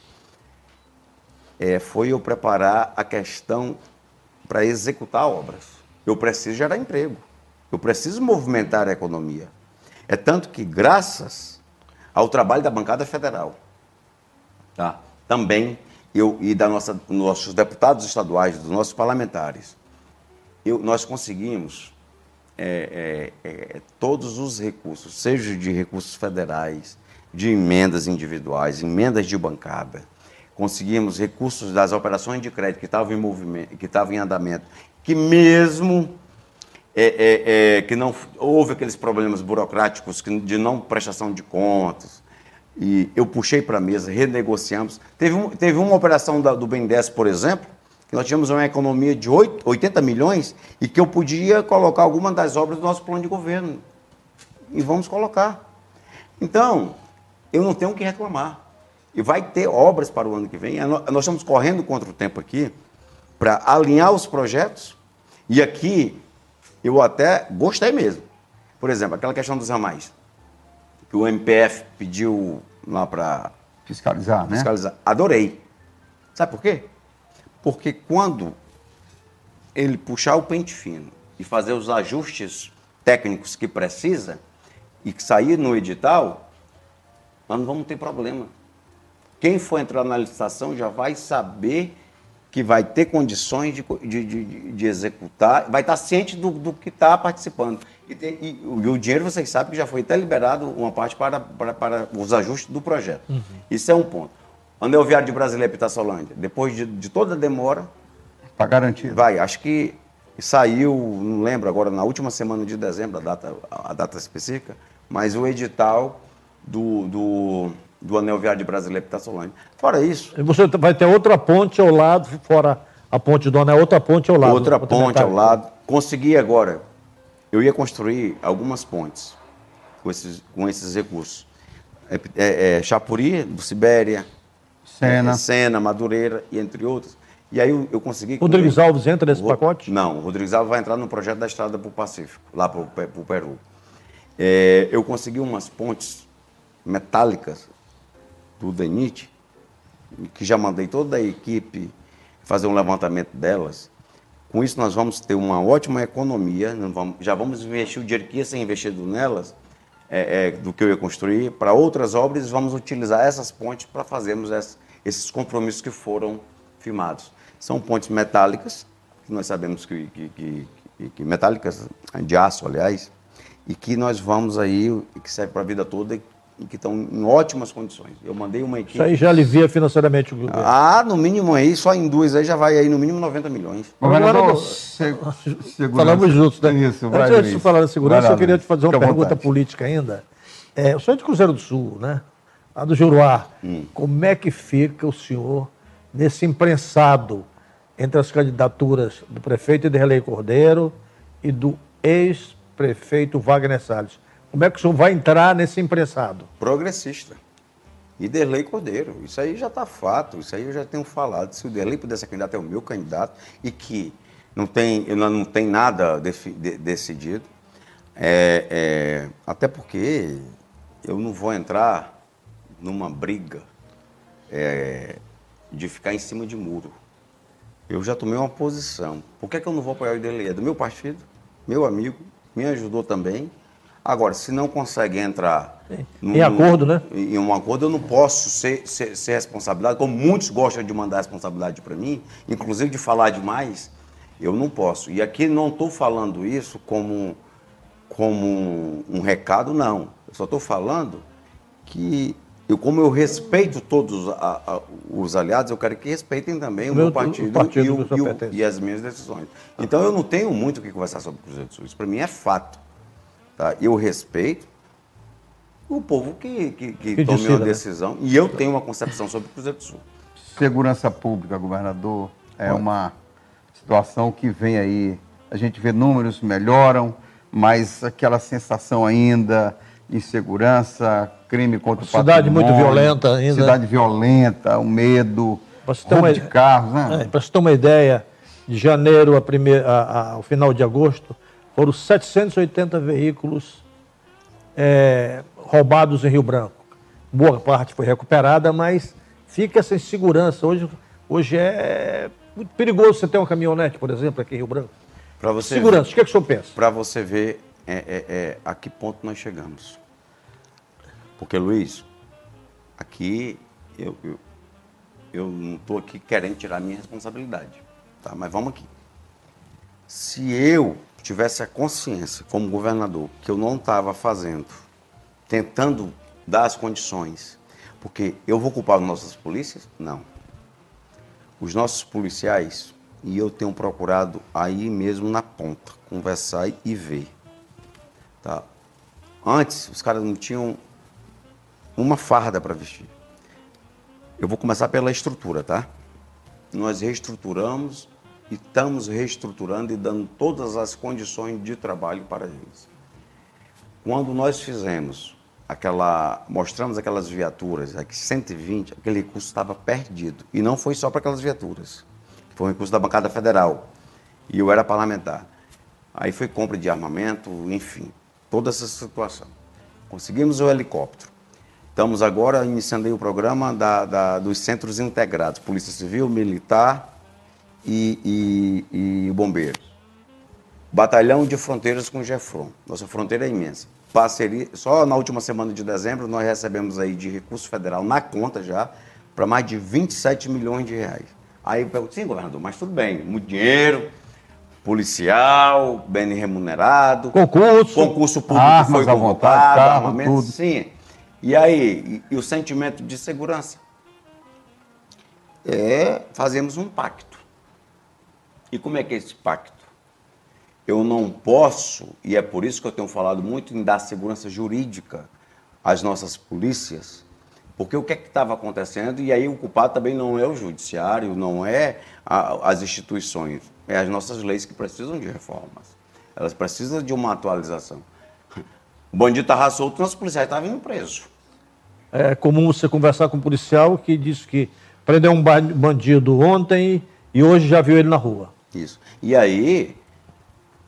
é, foi eu preparar a questão para executar obras. Eu preciso gerar emprego. Eu preciso movimentar a economia. É tanto que, graças ao trabalho da bancada federal, tá? também eu e da nossa, nossos deputados estaduais, dos nossos parlamentares, eu, nós conseguimos é, é, é, todos os recursos, seja de recursos federais, de emendas individuais, emendas de bancada, conseguimos recursos das operações de crédito que estavam em movimento, que estavam em andamento, que mesmo é, é, é, que não houve aqueles problemas burocráticos de não prestação de contas. E eu puxei para a mesa, renegociamos. Teve, um- teve uma operação da- do BNDES, por exemplo, que nós tínhamos uma economia de oito- 80 milhões e que eu podia colocar alguma das obras do nosso plano de governo. E vamos colocar. Então, eu não tenho o que reclamar. E vai ter obras para o ano que vem. Nós nós estamos correndo contra o tempo aqui para alinhar os projetos. E aqui eu até gostei mesmo. Por exemplo, aquela questão dos ramais, que o MPF pediu lá para Fiscalizar, né? fiscalizar. Adorei. Sabe por quê? Porque quando ele puxar o pente fino e fazer os ajustes técnicos que precisa e que sair no edital, nós não vamos ter problema. Quem for entrar na licitação já vai saber que vai ter condições de, de, de- de executar, vai estar ciente do, do que está participando. E, tem- e o- e o dinheiro, vocês sabem que já foi até liberado uma parte para, para, para os ajustes do projeto. Isso é um ponto. Anel Viário de Brasília e Pitaçolândia, depois de, de toda a demora, Está garantido. vai, acho que saiu, não lembro agora, na última semana de dezembro, a data, a data específica, mas o edital do, do, do Anel Viário Brasileiro Pitaçolândia. Fora isso, E você vai ter outra ponte ao lado, fora a ponte do Anel, outra ponte ao lado. outra ponte ao lado. Consegui agora, eu ia construir algumas pontes com esses, com esses recursos. É, é, é, Chapuri, do Sibéria, Sena. é, Sena, Madureira e entre outros. E aí eu, eu consegui... Rodrigues Alves entra nesse Ro- pacote? Não, o Rodrigues Alves vai entrar no projeto da estrada para o Pacífico, lá para o Peru. É, eu consegui umas pontes metálicas do DENIT, que já mandei toda a equipe fazer um levantamento delas. Com isso, nós vamos ter uma ótima economia, já vamos investir o dinheiro que ia ser investido nelas, é, é, do que eu ia construir, para outras obras, vamos utilizar essas pontes para fazermos ess- esses compromissos que foram firmados. São pontes metálicas, que nós sabemos que, que, que- que- metálicas, de aço, aliás, e que nós vamos aí, que serve para a vida toda que estão em ótimas condições. Eu mandei uma equipe. Isso aí já alivia financeiramente o governo. Ah, no mínimo aí, só em duas aí já vai aí no mínimo 90 milhões. Governador, se-. Falamos juntos, né? Isso, vai, Antes de falar da segurança, lá, eu queria te fazer uma pergunta vontade. política ainda. É, o senhor é de Cruzeiro do Sul, né? A do Juruá. Hum. Como é que fica o senhor nesse imprensado entre as candidaturas do prefeito Ederlei Cordeiro e do ex-prefeito Wagner Salles? Como é que o senhor vai entrar nesse imprensado? Progressista. E Derlei Cordeiro. Isso aí já está fato, isso aí eu já tenho falado. Se o Derlei pudesse ser candidato, é o meu candidato, e que não tem, não tem nada de- decidido. É, é, até porque eu não vou entrar numa briga é, de ficar em cima de muro. Eu já tomei uma posição. Por que, que eu não vou apoiar o Derlei? É do meu partido, meu amigo, me ajudou também. Agora, se não consegue entrar Em acordo, né? Em um acordo, eu não posso ser, ser, ser responsabilidade, como muitos gostam de mandar a responsabilidade para mim, inclusive de falar demais, eu não posso. E aqui não estou falando isso como, como um, recado, não. Eu só estou falando que, eu, como eu respeito todos a- a- os aliados, eu quero que respeitem também o Meu- meu o partido, partido e, o- e o- e as minhas decisões. Então, eu não tenho muito o que conversar sobre o Cruzeiro do Sul. Isso para mim é fato. Tá? Eu respeito o povo que, que, que, Que tome né? decisão. E eu tenho uma concepção sobre o Cruzeiro do Sul. Segurança pública, governador, é uma situação que vem aí. A gente vê números melhoram, mas aquela sensação ainda de insegurança, crime contra o Cidade muito patrimônio, violenta ainda. Cidade violenta, o medo, roubo uma- de carros, né? É, Para você ter uma ideia, de janeiro a primeir- a- a- ao final de agosto, foram 780 veículos é, roubados em Rio Branco. Boa parte foi recuperada, mas fica essa insegurança. Hoje, hoje é muito perigoso você ter uma caminhonete, por exemplo, aqui em Rio Branco. Você Segurança, o que, é que o senhor pensa? Para você ver é, é, é, a que ponto nós chegamos. Porque, Luiz, aqui eu, eu, eu não estou aqui querendo tirar a minha responsabilidade. Tá? Mas vamos aqui. Se eu tivesse a consciência, como governador, que eu não estava fazendo, tentando dar as condições, porque eu vou culpar as nossas polícias? Não. Os nossos policiais, e eu tenho procurado aí mesmo na ponta, conversar e ver. Tá? Antes, os caras não tinham uma farda para vestir. Eu vou começar pela estrutura, tá? Nós reestruturamos e estamos reestruturando e dando todas as condições de trabalho para eles. Quando nós fizemos aquela, mostramos aquelas viaturas, aqui 120, aquele recurso estava perdido. E não foi só para aquelas viaturas. Foi um recurso da bancada federal. E eu era parlamentar. Aí foi compra de armamento, enfim, toda essa situação. Conseguimos o helicóptero. Estamos agora iniciando o programa da- da- dos centros integrados, Polícia Civil, Militar e, e, e Bombeiros. Batalhão de Fronteiras com o Gefron. Nossa fronteira é imensa. Parceria, só na última semana de dezembro nós recebemos aí de recurso federal na conta já para mais de 27 milhões de reais. Aí eu pergunto, sim, governador, mas tudo bem, muito dinheiro, policial, bem remunerado, Concurso. concurso público Armas foi vontade, convocado, carro, armamento, tudo. sim. E aí, e, e o sentimento de segurança? É, fazemos um pacto. E como é que é esse pacto? eu não posso, e é por isso que eu tenho falado muito em dar segurança jurídica às nossas polícias, porque o que é que estava acontecendo? E aí o culpado também não é o judiciário, não é a, as instituições, é as nossas leis que precisam de reformas. Elas precisam de uma atualização. O bandido estava solto, nossos policiais estavam indo presos. É comum você conversar com um policial que diz que prendeu um bandido ontem e hoje já viu ele na rua. Isso. E aí,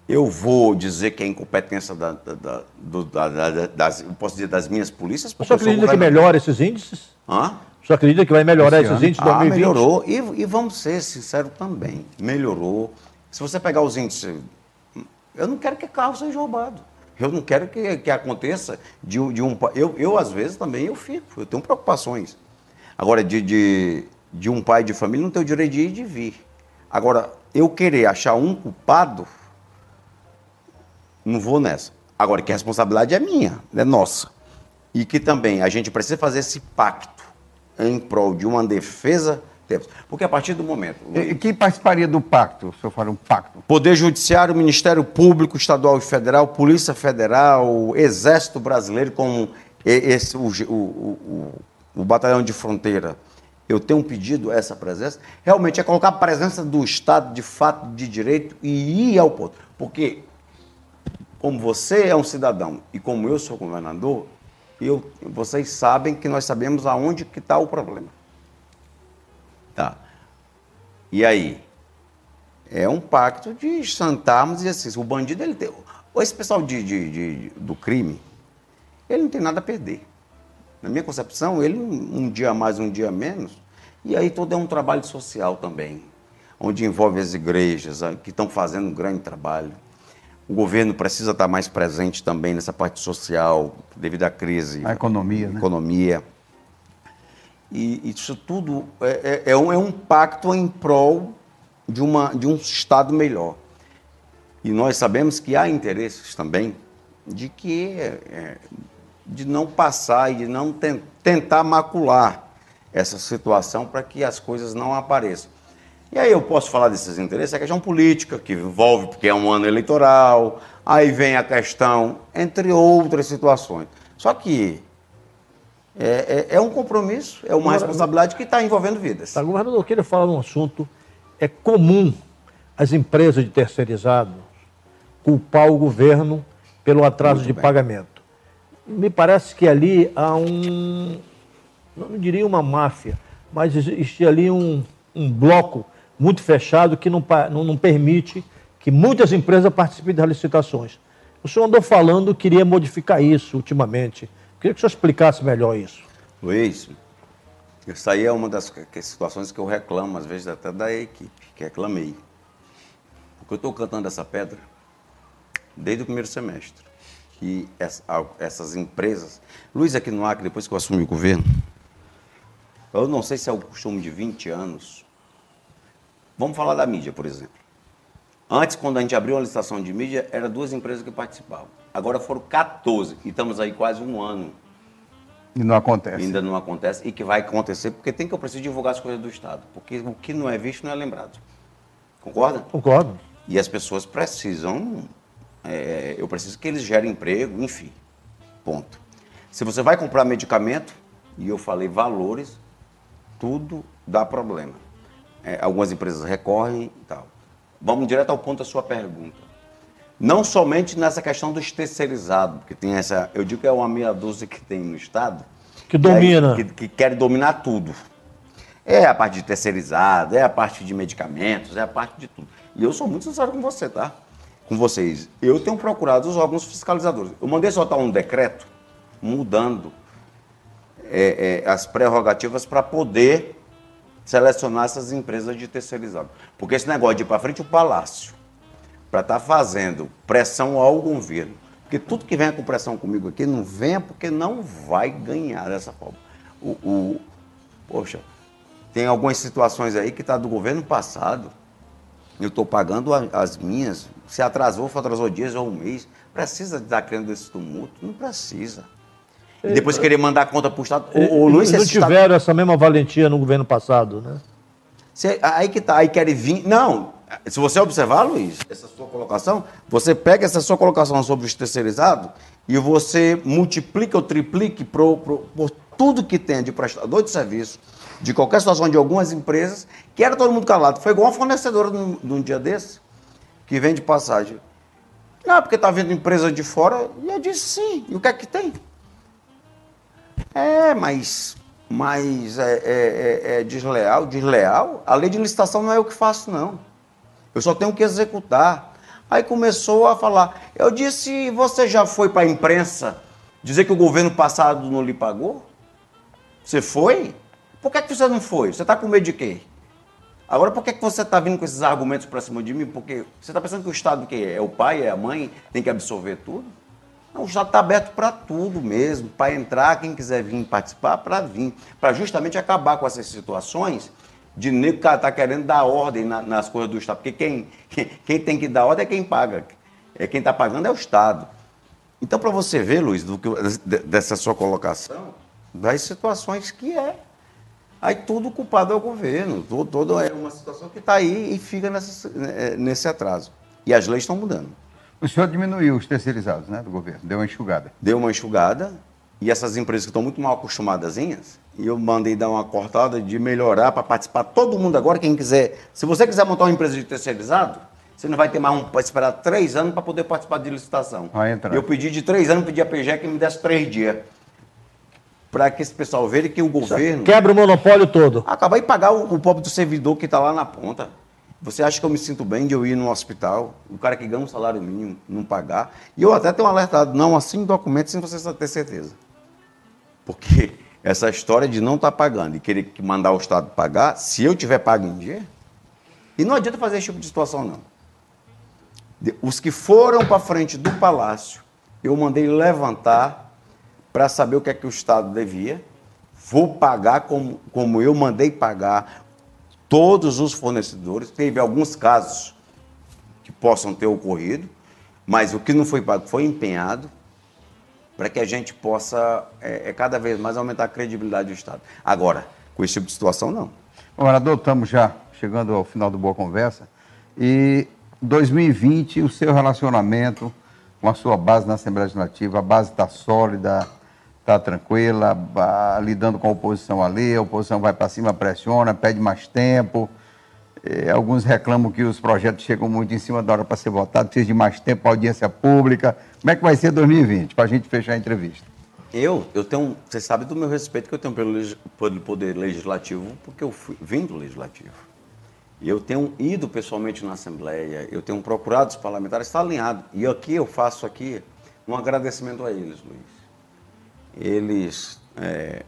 eu vou dizer que é incompetência da, da, da, do, da, das, eu posso dizer, das minhas polícias. Você acredita que melhora esses índices? Hã? Você acredita que vai melhorar Esse esses ano? índices em 2020? Ah, melhorou. E, e vamos ser sinceros também. Melhorou. Se você pegar os índices. Eu não quero que carro seja roubado. Eu não quero que, que aconteça de, de um. Eu, eu, às vezes, também eu fico. Eu tenho preocupações. Agora, de, de, de um pai de família, não tem o direito de ir e de vir. Agora, eu querer achar um culpado não vou nessa. Agora, que a responsabilidade é minha, é nossa. E que também a gente precisa fazer esse pacto em prol de uma defesa. Porque a partir do momento. E quem participaria do pacto, se eu falar um pacto? Poder Judiciário, Ministério Público Estadual e Federal, Polícia Federal, Exército Brasileiro, como esse, o, o, o, o Batalhão de Fronteira. Eu tenho pedido essa presença, realmente é colocar a presença do Estado de fato de direito e ir ao ponto. Porque como você é um cidadão e como eu sou governador, eu, vocês sabem que nós sabemos aonde que está o problema. Tá. E aí? É um pacto de sentarmos e assim, o bandido, ele tem... Esse pessoal de, de, de, do crime, ele não tem nada a perder. Na minha concepção, ele um dia mais, um dia menos. E aí todo é um trabalho social também, onde envolve as igrejas, que estão fazendo um grande trabalho o governo precisa estar mais presente também nessa parte social, devido à crise. A economia, né? Economia. E isso tudo é, é, é, um, é um pacto em prol de, uma, de um Estado melhor. E nós sabemos que há interesses também de que é, de não passar e de não ten, tentar macular essa situação para que as coisas não apareçam. E aí eu posso falar desses interesses, é questão política, que envolve porque é um ano eleitoral, aí vem a questão, entre outras situações. Só que é, é, é um compromisso, é uma responsabilidade que está envolvendo vidas. Tá, governador, eu queria falar um assunto. É comum as empresas de terceirizado culpar o governo pelo atraso Muito de bem. pagamento. Me parece que ali há um, não diria uma máfia, mas existe ali um, um bloco muito fechado que não, não, não permite que muitas empresas participem das licitações. O senhor andou falando que queria modificar isso ultimamente. Queria que o senhor explicasse melhor isso. Luiz, isso aí é uma das situações que eu reclamo, às vezes até da equipe, que reclamei. Porque eu estou cantando essa pedra desde o primeiro semestre. Que essas empresas. Luiz, aqui no Acre, depois que eu assumi o governo, eu não sei se é o costume de 20 anos, Vamos falar da mídia, por exemplo. Antes, quando a gente abriu uma licitação de mídia, eram duas empresas que participavam. Agora foram 14 e estamos aí quase um ano. E não acontece. Ainda não acontece e que vai acontecer porque tem que eu preciso divulgar as coisas do Estado. Porque o que não é visto não é lembrado. Concorda? Concordo. E as pessoas precisam, é, eu preciso que eles gerem emprego, enfim. Ponto. Se você vai comprar medicamento, e eu falei valores, tudo dá problema é, algumas empresas recorrem e tal. Vamos direto ao ponto da sua pergunta. Não somente nessa questão dos terceirizados, porque tem essa, eu digo que é uma meia dúzia que tem no Estado. Que domina. Que, que, quer dominar tudo. É a parte de terceirizado, é a parte de medicamentos, é a parte de tudo. E eu sou muito sincero com você, tá? Com vocês. Eu tenho procurado os órgãos fiscalizadores. Eu mandei soltar um decreto mudando é, é, as prerrogativas para poder selecionar essas empresas de terceirizado. Porque esse negócio de ir para frente o palácio, para estar tá fazendo pressão ao governo, porque tudo que venha com pressão comigo aqui, não venha porque não vai ganhar dessa forma. O, o poxa, tem algumas situações aí que está do governo passado, eu estou pagando as minhas, se atrasou, foi atrasou dias ou um mês, precisa estar criando esse tumulto? Não precisa. E depois querer mandar a conta para o Estado. O, o Luiz não tiveram estado... essa mesma valentia no governo passado, né? Aí que tá, aí querem vir. Não, Se você observar, Luiz, essa sua colocação, você pega essa sua colocação sobre os terceirizados e você multiplica ou triplica pro, pro, por tudo que tem de prestador de serviço, de qualquer situação de algumas empresas, que era todo mundo calado. Foi igual uma fornecedora num, num dia desse, que vende passagem. Não, porque está vindo empresa de fora. E eu disse, sim. E o que é que tem? É, mas, mas é, é, é, é desleal, desleal. A lei de licitação não é eu que faço, não. Eu só tenho que executar. Aí começou a falar. Eu disse, você já foi para a imprensa dizer que o governo passado não lhe pagou? Você foi? Por que, que você não foi? Você está com medo de quê? Agora, por que, que você está vindo com esses argumentos para cima de mim? Porque você está pensando que o Estado que é? é o pai, é a mãe, tem que absorver tudo? Não, o Estado está aberto para tudo mesmo, para entrar, quem quiser vir participar, para vir. Para justamente acabar com essas situações de nego que está querendo dar ordem na, nas coisas do Estado. Porque quem, quem tem que dar ordem é quem paga. É quem está pagando é o Estado. Então, para você ver, Luiz, do que, dessa sua colocação, das situações que é Aí tudo culpado é o governo, todo, todo é uma situação que está aí e fica nessa, né, nesse atraso. E as leis estão mudando. O senhor diminuiu os terceirizados né, do governo, deu uma enxugada. Deu uma enxugada, e essas empresas que estão muito mal acostumadas, e eu mandei dar uma cortada de melhorar para participar todo mundo agora, quem quiser. Se você quiser montar uma empresa de terceirizado, você não vai ter mais um, para esperar três anos para poder participar de licitação. Vai entrar. Eu pedi de três anos, pedi a PGE que me desse três dias para que esse pessoal veja que o governo. Quebra o monopólio todo. Acabar e pagar o, o pobre do servidor que está lá na ponta. Você acha que eu me sinto bem de eu ir no hospital, o cara que ganha um salário mínimo não pagar? E eu até tenho alertado, não assine documento sem você ter certeza. Porque essa história de não estar tá pagando e querer mandar o Estado pagar, se eu tiver pago em dia, e não adianta fazer esse tipo de situação, não. Os que foram para frente do palácio, eu mandei levantar para saber o que é que o Estado devia. Vou pagar como, como eu mandei pagar todos os fornecedores. Teve alguns casos que possam ter ocorrido, mas o que não foi pago foi empenhado para que a gente possa é, é, cada vez mais aumentar a credibilidade do Estado. Agora, com esse tipo de situação, não. Morador, estamos já chegando ao final do Boa Conversa. E 2020, o seu relacionamento com a sua base na Assembleia Legislativa, a base está sólida, está tranquila, lidando com a oposição ali, a oposição vai para cima, pressiona, pede mais tempo. É, alguns reclamam que os projetos chegam muito em cima da hora para ser votado, precisa de mais tempo audiência pública. Como é que vai ser 2020, para a gente fechar a entrevista? Eu, eu tenho, você sabe do meu respeito que eu tenho pelo, pelo poder legislativo, porque eu fui, vim do legislativo. Eu tenho ido pessoalmente na Assembleia, eu tenho procurado os parlamentares, está alinhado. E aqui eu faço aqui um agradecimento a eles, Luiz eles, é,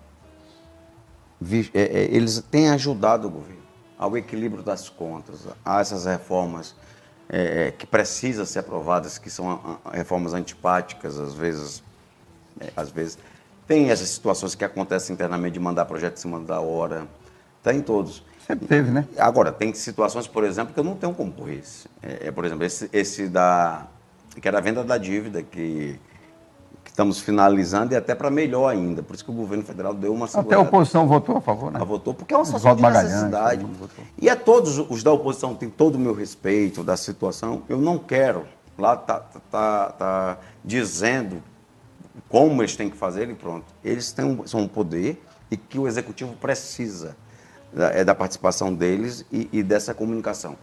vi, é, é, eles têm ajudado o governo ao equilíbrio das contas, a essas reformas é, é, que precisam ser aprovadas, que são reformas antipáticas, às vezes, é, às vezes. Tem essas situações que acontecem internamente de mandar projeto em cima da hora, tem todos. Sempre teve, né? Agora, tem situações, por exemplo, que eu não tenho como correr. É, por exemplo, esse, esse da. que era a venda da dívida, que estamos finalizando e até para melhor ainda. Por isso que o governo federal deu uma segurada. Até a oposição votou a favor, né? A votou, porque é uma situação de necessidade. E a todos os da oposição têm todo o meu respeito da situação. Eu não quero, lá está tá, tá dizendo como eles têm que fazer e pronto. Eles têm, são um poder e que o executivo precisa da, é da participação deles e, e dessa comunicação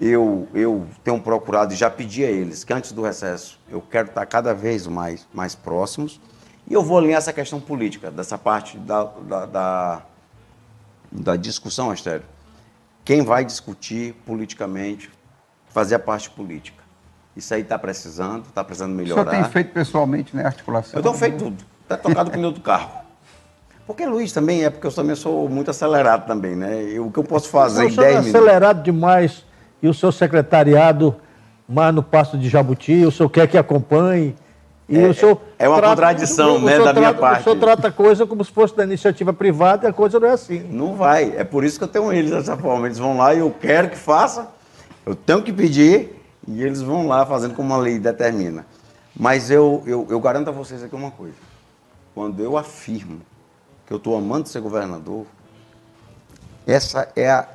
eu, eu tenho procurado e já pedi a eles que antes do recesso eu quero estar cada vez mais, mais próximos e eu vou alinhar essa questão política, dessa parte da, da, da, da discussão, Astério. Quem vai discutir politicamente, fazer a parte política. Isso aí está precisando, está precisando melhorar. O senhor tem feito pessoalmente, né, articulação? Eu tenho feito tudo. Está tocado o pneu do carro. Porque Luiz também é, porque eu também sou muito acelerado também, né? E o que eu posso fazer em 10 é minutos... acelerado demais e o seu secretariado mais no Passo de Jabuti, o senhor quer que acompanhe. E é, o senhor é uma trata, contradição o, né, o da trata, minha parte. O senhor trata a coisa como se fosse da iniciativa privada e a coisa não é assim. Não vai. É por isso que eu tenho eles dessa forma. Eles vão lá e eu quero que faça, eu tenho que pedir e eles vão lá fazendo como a lei determina. Mas eu, eu, eu garanto a vocês aqui uma coisa. Quando eu afirmo que eu estou amando ser governador, essa é a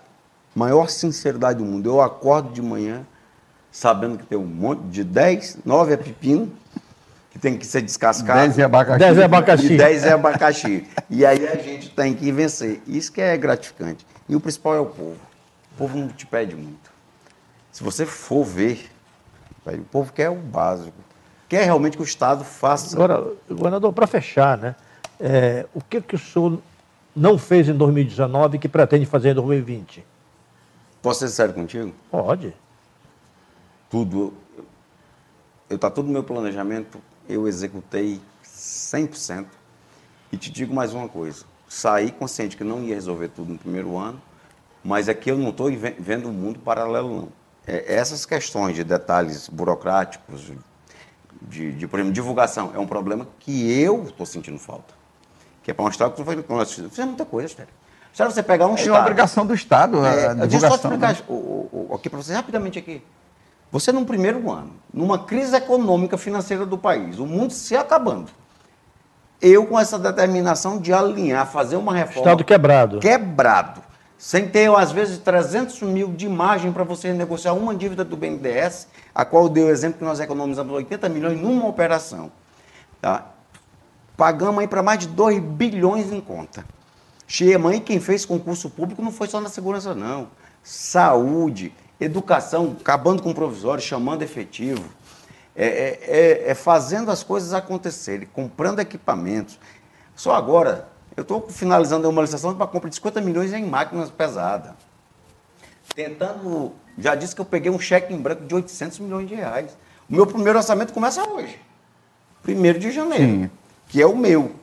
Maior sinceridade do mundo. Eu acordo de manhã sabendo que tem um monte de 10, 9 é pepino, que tem que ser descascado. 10 é abacaxi. 10 é abacaxi. E 10 é abacaxi. e aí a gente tem que vencer. Isso que é gratificante. E o principal é o povo. O povo não te pede muito. Se você for ver, o povo quer o básico. Quer realmente que o Estado faça. Agora, governador, para fechar, né? É, o que, que o senhor não fez em 2019 que pretende fazer em 2020? Posso ser sério contigo? Pode. Tudo. Eu tá todo o meu planejamento, eu executei 100%. E te digo mais uma coisa. Saí consciente que não ia resolver tudo no primeiro ano, mas aqui eu não estou vendo um mundo paralelo, não. É, essas questões de detalhes burocráticos, de, de, por exemplo, divulgação, é um problema que eu estou sentindo falta. Que é para mostrar que nós fizemos muita coisa, Estéreo. Se você pegar um é Estado... É uma obrigação do Estado, é, a eu Deixa eu só explicar né? o, o, o, aqui para vocês rapidamente aqui. Você, num primeiro ano, numa crise econômica financeira do país, o mundo se acabando, eu com essa determinação de alinhar, fazer uma reforma... Estado quebrado. Quebrado. Sem ter, às vezes, 300 mil de margem para você renegociar uma dívida do BNDES, a qual eu dei o exemplo que nós economizamos 80 milhões numa operação. Tá? Pagamos aí para mais de 2 bilhões em conta. Chama aí quem fez concurso público não foi só na segurança, não. Saúde, educação, acabando com o provisório, chamando efetivo. É, é, é, é fazendo as coisas acontecerem, comprando equipamentos. Só agora, eu estou finalizando uma licitação para compra de 50 milhões em máquinas pesadas. Tentando, já disse que eu peguei um cheque em branco de 800 milhões de reais. O meu primeiro orçamento começa hoje, 1 de janeiro, Sim. que é o meu,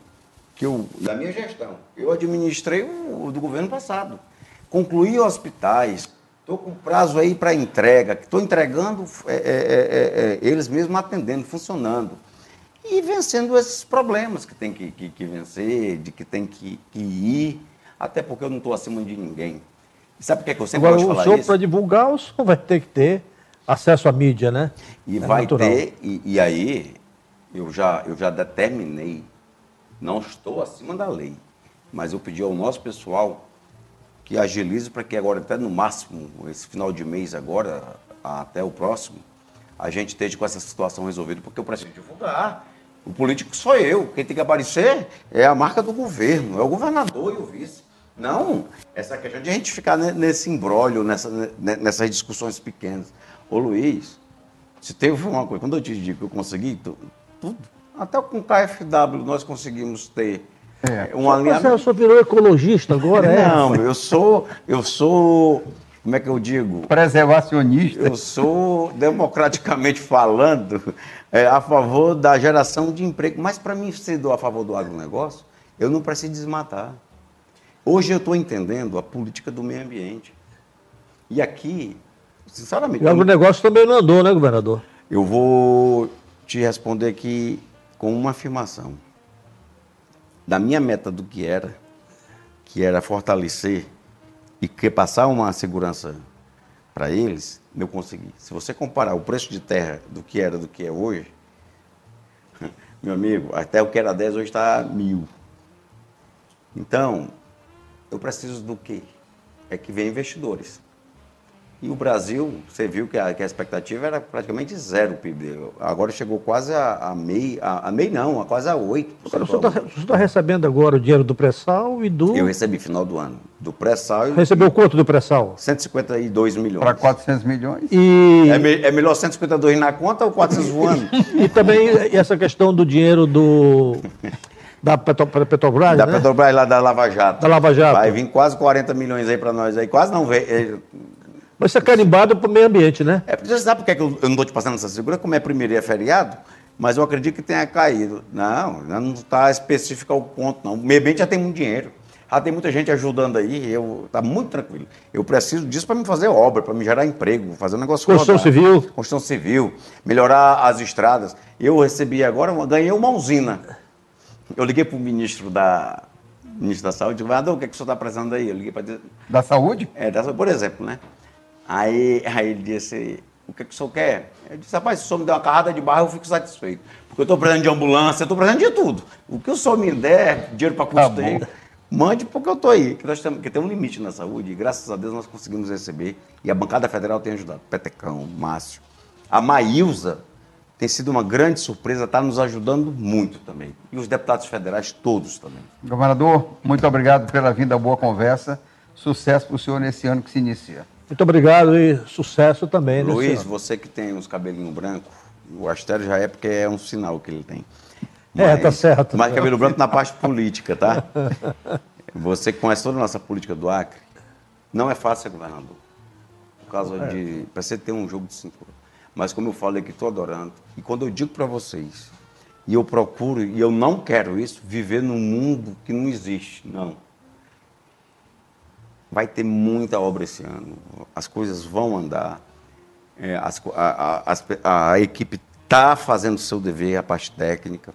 que eu, da minha gestão. Eu administrei o, o do governo passado. Concluí hospitais, estou com prazo aí para entrega, estou entregando é, é, é, é, eles mesmos atendendo, funcionando e vencendo esses problemas que tem que, que, que vencer, de que tem que, que, ir, até porque eu não estou acima de ninguém. Sabe por que, é que eu sempre Agora, gosto de falar o senhor, para divulgar, o senhor vai ter que ter acesso à mídia, né? E é vai natural. ter, e, e, aí eu já, eu já determinei, não estou acima da lei, mas eu pedi ao nosso pessoal que agilize para que agora, até no máximo, esse final de mês agora, até o próximo, a gente esteja com essa situação resolvida, porque eu preciso divulgar. O político sou eu. Quem tem que aparecer é a marca do governo, é o governador e o vice. Não, essa questão de a gente ficar nesse embrólio, nessa, nessas discussões pequenas. Ô Luiz, se teve uma coisa, quando eu te digo que eu consegui tudo, até com o KFW nós conseguimos ter é. um alinhamento. Você só virou ecologista agora, é? Não, eu sou, eu sou como é que eu digo? Preservacionista. Eu sou, democraticamente falando, é, a favor da geração de emprego. Mas para mim ser a favor do agronegócio, eu não preciso desmatar. Hoje eu estou entendendo a política do meio ambiente. E aqui, sinceramente. O agronegócio também não andou, né, governador? Eu vou te responder aqui com uma afirmação. Da minha meta do que era, que era fortalecer e que passar uma segurança para eles, eu consegui. Se você comparar o preço de terra do que era do que é hoje, meu amigo, até o que era 10 hoje está mil. Então, eu preciso do quê? É que venham investidores. E o Brasil, você viu que a, que a expectativa era praticamente zero PIB. Agora chegou quase a, a MEI, a, a MEI não, a quase a 8%. O senhor está tá recebendo agora o dinheiro do pré-sal e do... Eu recebi final do ano, do pré-sal. Recebeu e... quanto do pré-sal? 152 milhões. Para 400 milhões? E... É, me, é melhor 152 na conta ou 400 voando? e também essa questão do dinheiro do... Da Petrobras, Da né? Petrobras lá da Lava Jato. Da Lava Jato. Vai vir quase 40 milhões aí para nós aí. Quase não veio mas isso é carimbado para o meio ambiente, né? É, porque você sabe por que eu não estou te passando essa segurança? Como é primeiro e é feriado, mas eu acredito que tenha caído. Não, não está específico ao ponto, não. O meio ambiente já tem muito dinheiro. Já tem muita gente ajudando aí, eu está muito tranquilo. Eu preciso disso para me fazer obra, para me gerar emprego, fazer um negócio Construção rodar. civil. Construção civil, melhorar as estradas. Eu recebi agora, ganhei uma usina. Eu liguei para o ministro da, ministro da Saúde, e o que, é que o senhor está precisando aí? Eu liguei para dizer... Da saúde? É, da, por exemplo, né? Aí, aí ele disse, o que, que o senhor quer? Eu disse, rapaz, se o senhor me der uma carrada de barro, eu fico satisfeito. Porque eu estou precisando de ambulância, eu estou precisando de tudo. O que o senhor me der, dinheiro para custeio, tá Mande porque eu estou aí, que nós temos que tem um limite na saúde e graças a Deus nós conseguimos receber. E a bancada federal tem ajudado. Petecão, Márcio. A Maílza tem sido uma grande surpresa, está nos ajudando muito também. E os deputados federais todos também. Governador, muito obrigado pela vinda, boa conversa. Sucesso para o senhor nesse ano que se inicia. Muito obrigado e sucesso também. Luiz, você que tem uns cabelinhos brancos, o Astério já é porque é um sinal que ele tem. É, tá certo. Mas cabelo branco na parte política, tá? Você que conhece toda a nossa política do Acre, não é fácil ser governador. Por causa É. de. Para você ter um jogo de cintura. Mas como eu falei que estou adorando, e quando eu digo para vocês, e eu procuro, e eu não quero isso, viver num mundo que não existe, não. Vai ter muita obra esse ano, as coisas vão andar, é, as a, a- a equipe está fazendo o seu dever, a parte técnica.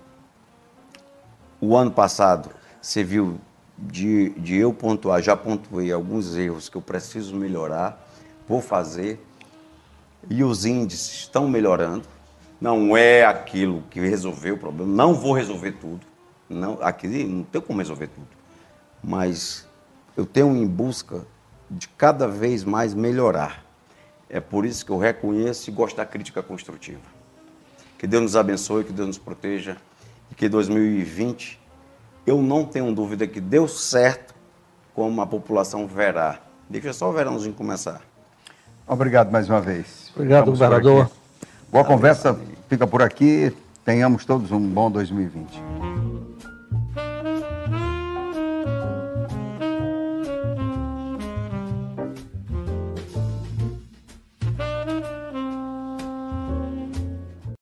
O ano passado, você viu de, de eu pontuar, já pontuei alguns erros que eu preciso melhorar, vou fazer. E os índices estão melhorando. Não é aquilo que resolveu o problema. Não vou resolver tudo. Não, aqui não tem como resolver tudo. Mas eu tenho em busca de cada vez mais melhorar. É por isso que eu reconheço e gosto da crítica construtiva. Que Deus nos abençoe, que Deus nos proteja e que 2020 eu não tenho dúvida que deu certo como a população verá. Deixa só o verãozinho começar. Obrigado mais uma vez. Obrigado, por governador. Boa conversa fica por aqui. Tenhamos todos um bom 2020.